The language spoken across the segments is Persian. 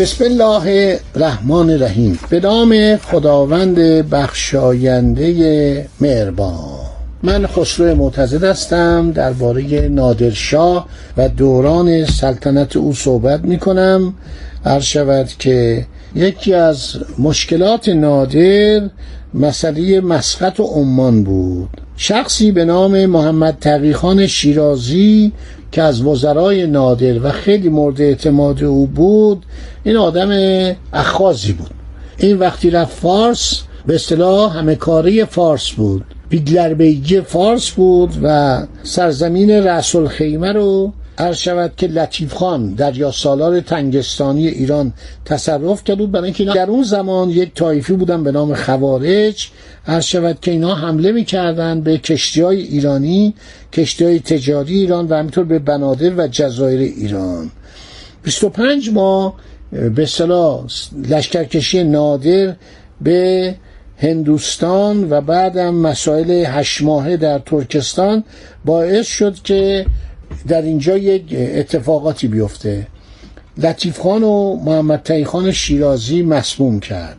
بسم الله الرحمن الرحیم. به نام خداوند بخشاینده مهربان. من خسرو معتزد هستم درباره نادرشاه و دوران سلطنت او صحبت می کنم عرض شود که یکی از مشکلات نادر مسئله مسقط و عمان بود. شخصی به نام محمد تقیخان شیرازی که از وزرای نادر و خیلی مورد اعتماد او بود این آدم اخازی بود. این وقتی رفت فارس به اصطلاح همه کاری فارس بود. بیگلربیگی فارس بود و سرزمین رسول خیمه رو عرض شود که لطیف خان دریا سالار تنگستانی ایران تصرف کرد بود برای اینکه در اون زمان یک تایفی بودن به نام خوارج. عرض شود که اینا حمله می‌کردن به کشتی های ایرانی کشتی های تجاری ایران و همینطور به بنادر و جزایر ایران. 25 ماه به صلاح لشکرکشی نادر به هندوستان و بعدم مسائل هشت ماهه در ترکستان باعث شد که در اینجا یک اتفاقاتی بیفته. لطیف خان و محمد تایی خان شیرازی مسموم کرد.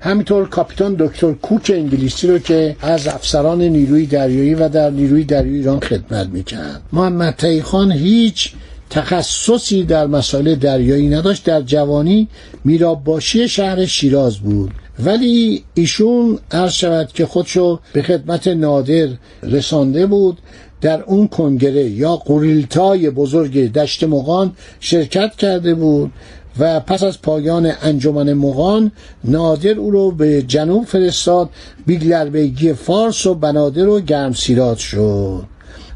همینطور کاپیتان دکتر کوک انگلیسی رو که از افسران نیروی دریایی و در نیروی دریایی ایران خدمت می‌کرد. محمد تایی خان هیچ تخصصی در مسائل دریایی نداشت. در جوانی میراباشی شهر شیراز بود. ولی ایشون عرض شود که خودشو به خدمت نادر رسانده بود. در اون کنگره یا قریلتای بزرگ دشت مغان شرکت کرده بود و پس از پایان انجمن مغان نادر او رو به جنوب فرستاد بیگلربیگی فارس و بنادر و گرمسیرات شد.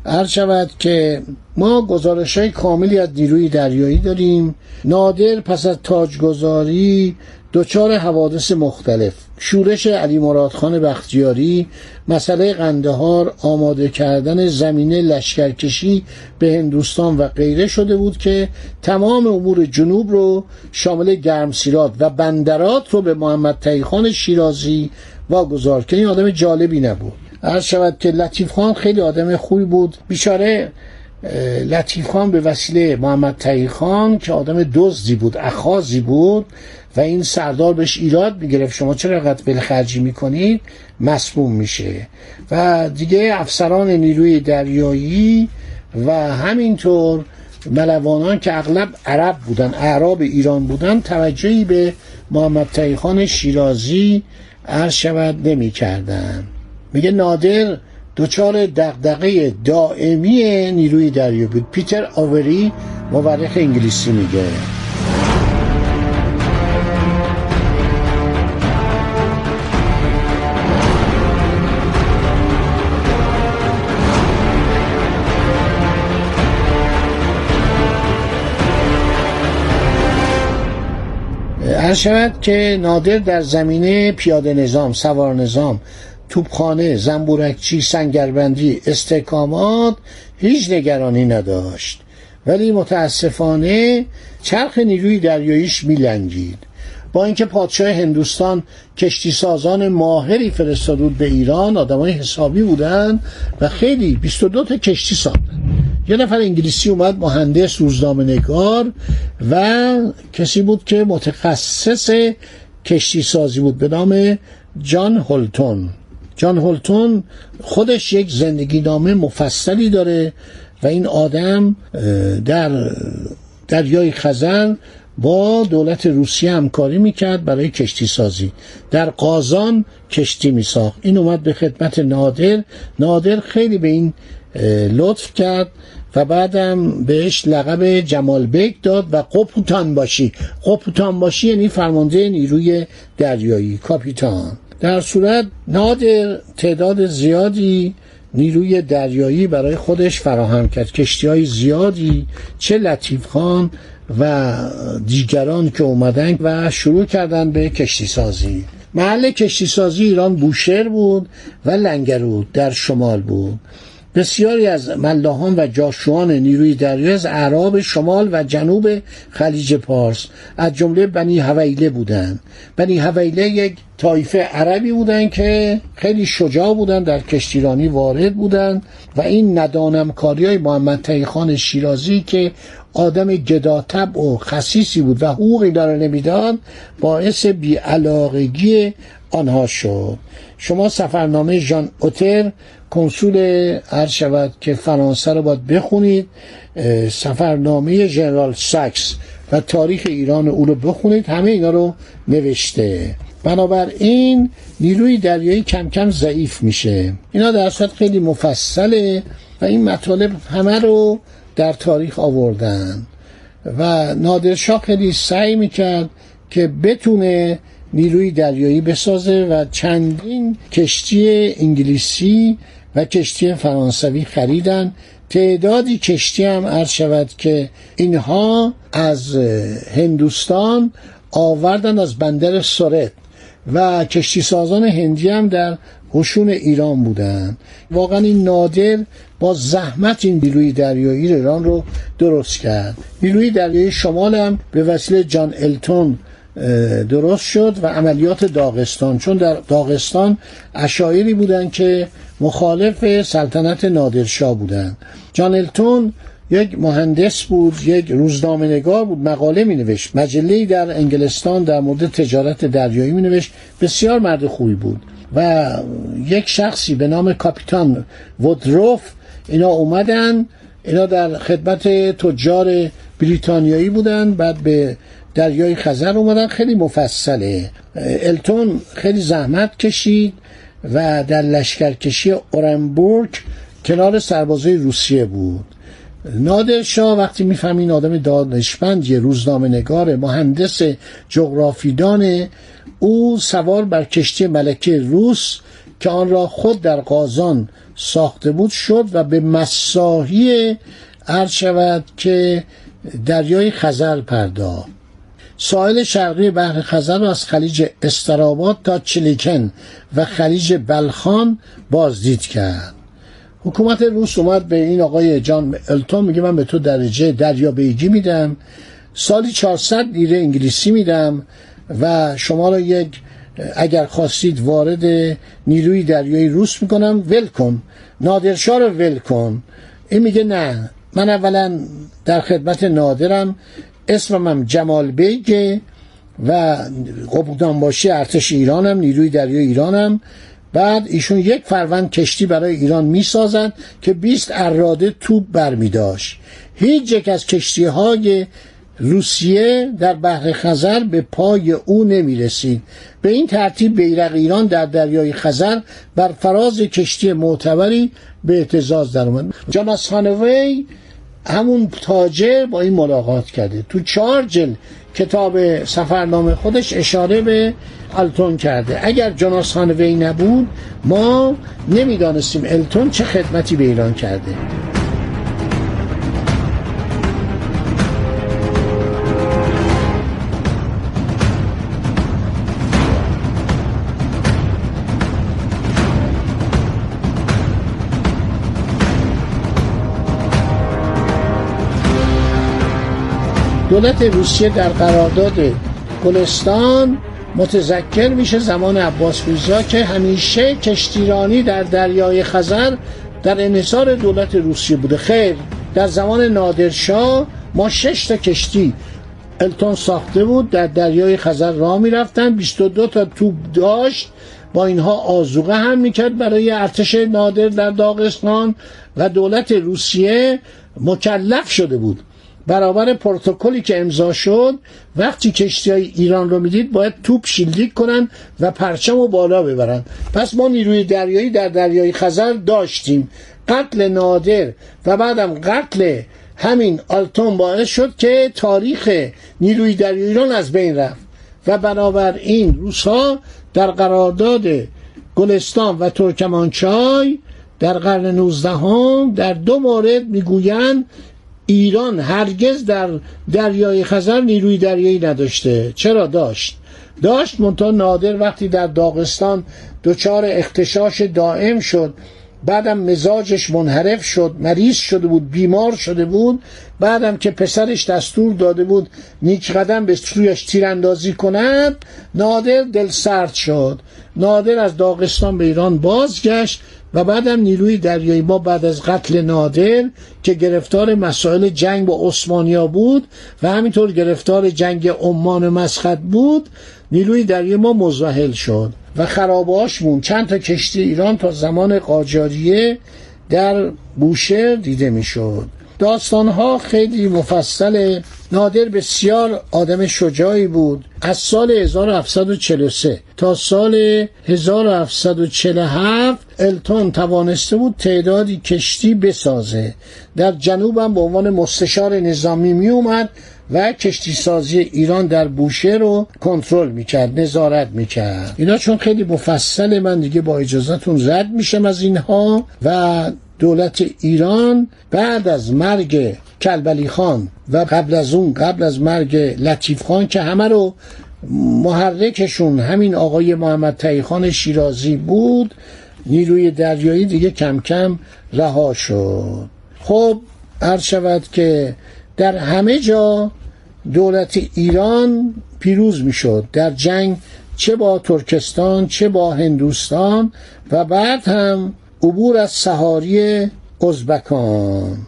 عرض شود که ما گزارش های کاملی از نیروی دریایی داریم. نادر پس از تاجگذاری دچار حوادث مختلف. شورش علی مراد خان بختیاری مسئله قندهار آماده کردن زمینه لشکرکشی به هندوستان و غیره شده بود که تمام امور جنوب رو شامل گرمسیرات و بندرات رو به محمد تایخان شیرازی واگذار که این آدم جالبی نبود. عرض شود که لطیف خان خیلی آدم خوبی بود. بیچاره لطیف خان به وسیله محمد تایی خان که آدم دزدی بود اخازی بود و این سردار بهش ایراد می‌گرفت. شما چرا اینقدر بل خرجی می‌کنید؟ مسموم میشه. و دیگه افسران نیروی دریایی و همینطور ملوانان که اغلب عرب بودن اعراب ایران بودن توجهی به محمد تایی خان شیرازی عرض شود نمی کردن. میگه نادر دچار دغدغه دائمی نیروی دریایی بود. پیتر آوری مورخ انگلیسی میگه. هر شود که نادر در زمینه پیاده نظام سوار نظام توپخانه زنبورکچی سنگربندی استحکامات هیچ نگرانی نداشت. ولی متاسفانه چرخ نیروی دریاییش میلنگید. با اینکه پادشاه هندوستان کشتی سازان ماهری فرستاد بود به ایران آدمای حسابی بودن و خیلی 22 تا کشتی ساختن. یه نفر انگلیسی اومد مهندس روزنامه نگار و کسی بود که متخصص کشتی سازی بود به نام جان هولتون. جان هولتون خودش یک زندگی نامه مفصلی داره و این آدم در دریای خزر با دولت روسیه همکاری می‌کرد برای کشتی سازی در قازان کشتی میساخت. این اومد به خدمت نادر. نادر خیلی به این لطف کرد و بعدم بهش لقب جمال بیک داد و قپوتان باشی. قپوتان باشی یعنی فرمانده نیروی دریایی. کاپیتان. در صورت نادر تعداد زیادی نیروی دریایی برای خودش فراهم کرد. کشتی های زیادی چه لطیف خان و دیگران که اومدن و شروع کردن به کشتی سازی محل کشتی سازی ایران بوشهر بود و لنگرود در شمال بود. بسیاری از ملاحان و جاشوان نیروی دریایی از اعراب شمال و جنوب خلیج پارس از جمله بنی هویله بودند. بنی هویله یک طایفه عربی بودند که خیلی شجاع بودند در کشتیرانی وارد بودند و این ندانمکاری های محمد تایخان شیرازی که آدم گداتب و خصیصی بود و حقوق اینا رو نمی‌داد باعث بیعلاقگی آنها شد. شما سفرنامه ژان اوتر کنسول عرض شود که فرانسه رو باید بخونید سفرنامه ژنرال ساکس و تاریخ ایران او رو بخونید همه اینا رو نوشته. بنابراین نیروی دریایی کم کم ضعیف میشه. اینا در صورت خیلی مفصله و این مطالب همه رو در تاریخ آوردن. و نادرشاه خیلی سعی می‌کرد که بتونه نیروی دریایی بسازه و چندین کشتی انگلیسی و کشتی فرانسوی خریدن. تعدادی کشتی هم عرض شود که اینها از هندوستان آوردن از بندر سورت و کشتی سازان هندی هم در قشون ایران بودن. واقعا این نادر با زحمت این نیروی دریایی ایران رو درست کرد. نیروی دریایی شمال هم به وسیله جان التون درست شد و عملیات داغستان چون در داغستان اشایری بودند که مخالف سلطنت نادرشاه بودند جان التون یک مهندس بود یک روزنامه نگار بود مقاله می نوشت مجله در انگلستان در مورد تجارت دریایی می نوشت بسیار مرد خوبی بود. و یک شخصی به نام کاپیتان ودروف اینا اومدن اینا در خدمت تجار بریتانیایی بودن. بعد به دریای خزر اومدن خیلی مفصله. التون خیلی زحمت کشید و در لشکرکشی اورنبورگ کنار سربازای روسیه بود. نادر شاه وقتی میفهم این آدم دانشمند یه روزنامه نگار مهندس جغرافیدان او سوار بر کشتی ملکه روس که آن را خود در قازان ساخته بود شد و به مساحی عرض شود که دریای خزر پرداخت. ساحل شرقی بحر خزر از خلیج استراباد تا چلیکن و خلیج بلخان بازدید کرد. حکومت روس اومد به این آقای جان التون میگه من به تو درجه دریا بیگی میدم. سالی 400 لیره انگلیسی میدم و شما را یک اگر خواستید وارد نیروی دریایی روس می‌کنم ول کن نادرشاه رو ول کن این میگه نه من اولا در خدمت نادرم. اسمم جمال بیگه و قبودان باشی ارتش ایرانم نیروی دریای ایرانم. بعد ایشون یک فروند کشتی برای ایران می‌سازند که 20 اراده توپ برمی داشت هیچ یک از کشتی های روسیه در بحر خزر به پای او نمی رسید به این ترتیب بیرق ایران در دریای خزر بر فراز کشتی معتبری به اعتزاز اومد جاناس هانوی همون تاجر با این ملاقات کرده. تو چهار جل کتاب سفرنامه خودش اشاره به التون کرده. اگر جاناس هانوی نبود ما نمی‌دانستیم التون چه خدمتی به ایران کرده. دولت روسیه در قرارداد گلستان متذکر میشه زمان عباس میرزا که همیشه کشتیرانی در دریای خزر در انحصار دولت روسیه بوده. خیر در زمان نادرشاه ما شش تا کشتی التون ساخته بود در دریای خزر راه می‌رفتن. 22 تا توپ داشت با اینها آزوقه هم می‌کرد برای ارتش نادر در داغستان و دولت روسیه مکلف شده بود. برابر پروتکلی که امضا شد وقتی کشتی های ایران رو می‌دید باید توپ شلیک کنن و پرچم رو بالا ببرن. پس ما نیروی دریایی در دریای خزر داشتیم. قتل نادر و بعدم قتل همین آلتون باعث شد که تاریخ نیروی دریایی ایران از بین رفت. و بنابراین روس ها در قرارداد گلستان و ترکمانچای در قرن نوزدهم در دو مورد می‌گویند ایران هرگز در دریای خزر نیروی دریایی نداشته. چرا داشت؟ داشت منتها نادر وقتی در داغستان دچار اختشاش دائم شد. بعدم مزاجش منحرف شد مریض شده بود بیمار شده بود. بعدم که پسرش دستور داده بود نیک قدم به سویش تیراندازی کند نادر دل سرد شد. نادر از داغستان به ایران بازگشت و بعدم نیروی دریایی ما بعد از قتل نادر که گرفتار مسائل جنگ با عثمانیا بود و همینطور گرفتار جنگ عمان مسخط بود نیروی دریایی ما مزاحل شد. و خراباش چند تا کشتی ایران تا زمان قاجاریه در بوشهر دیده می‌شد. داستانها خیلی مفصل. نادر بسیار آدم شجاعی بود. از سال 1743 تا سال 1747 التون توانسته بود تعدادی کشتی بسازه. در جنوبم به عنوان مستشار نظامی می اومد و کشتی سازی ایران در بوشه رو کنترل می‌کرد نظارت می‌کرد. اینا چون خیلی مفصل من دیگه با اجازهتون رد میشم از اینها و دولت ایران بعد از مرگ کلبلی خان و قبل از اون قبل از مرگ لطیف خان که همه رو محرکشون همین آقای محمد تایخان شیرازی بود نیروی دریایی دیگه کم کم رها شد. خب عرض شود که در همه جا دولت ایران پیروز می‌شد. در جنگ چه با ترکستان چه با هندوستان و بعد هم عبور از سهاری ازبکان.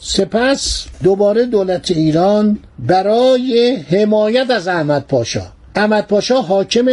سپس دوباره دولت ایران برای حمایت از احمد پاشا. احمد پاشا حاکم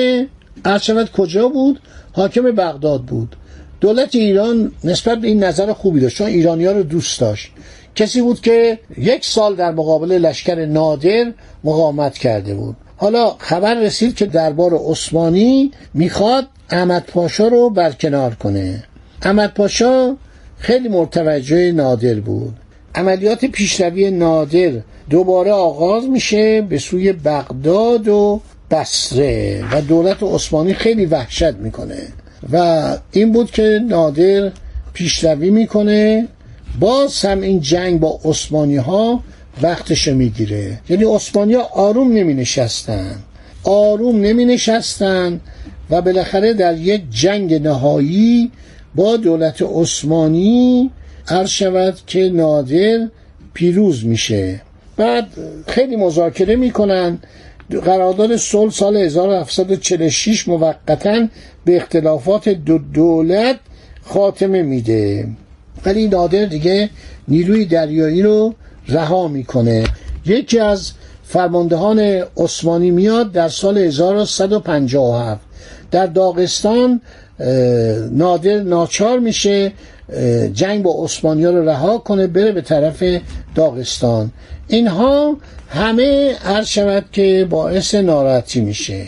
ارشمت کجا بود؟ حاکم بغداد بود. دولت ایران نسبت به این نظر خوبی داشت چون ایرانی ها رو دوست داشت. کسی بود که یک سال در مقابل لشکر نادر مقاومت کرده بود. حالا خبر رسید که دربار عثمانی می‌خواد احمد پاشا رو برکنار کنه. احمد پاشا خیلی مرتوجه نادر بود. عملیات پیشروی نادر دوباره آغاز میشه به سوی بغداد و بصره و دولت عثمانی خیلی وحشت می‌کنه. و این بود که نادر پیشروی می‌کنه باز هم این جنگ با عثمانی ها وقتش می‌گیره. یعنی عثمانی ها آروم نمی نشستن آروم نمی نشستن و بالاخره در یک جنگ نهایی با دولت عثمانی عرض شود که نادر پیروز میشه. بعد خیلی مذاکره می‌کنن. قرارداد صلح سال 1746 موقتا به اختلافات دو دولت خاتمه میده. ولی نادر دیگه نیروی دریایی رو رها می‌کنه. یکی از فرماندهان عثمانی میاد در سال 1157 در داغستان نادر ناچار میشه جنگ با عثمانی رو رها کنه بره به طرف داغستان. اینها همه عرض شود که باعث ناراحتی میشه.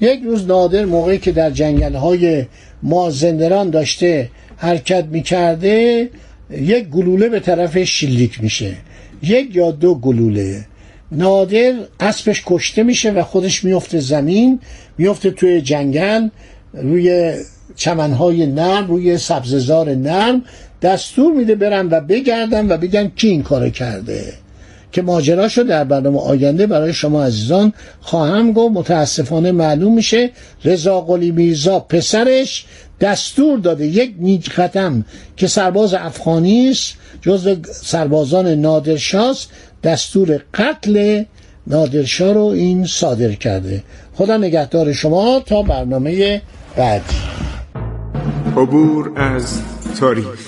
یک روز نادر موقعی که در جنگل های مازندران داشته حرکت می‌کرده یک گلوله به طرف شلیک میشه. یک یا دو گلوله. نادر اسبش کشته میشه و خودش میفته زمین میفته توی جنگل روی چمنهای نرم روی سبززار نرم دستور میده برن و بگردن و بگن کی این کار کرده. که ماجراشو در برنامه آینده برای شما عزیزان خواهم گفت. متاسفانه معلوم میشه رضا قلی میرزا پسرش دستور داده یک نیج ختم که سرباز افغانی است جز سربازان نادرشاست دستور قتل نادرشاه رو این صادر کرده. خدا نگهدار شما تا برنامه بعدی. عبور از تاریخ.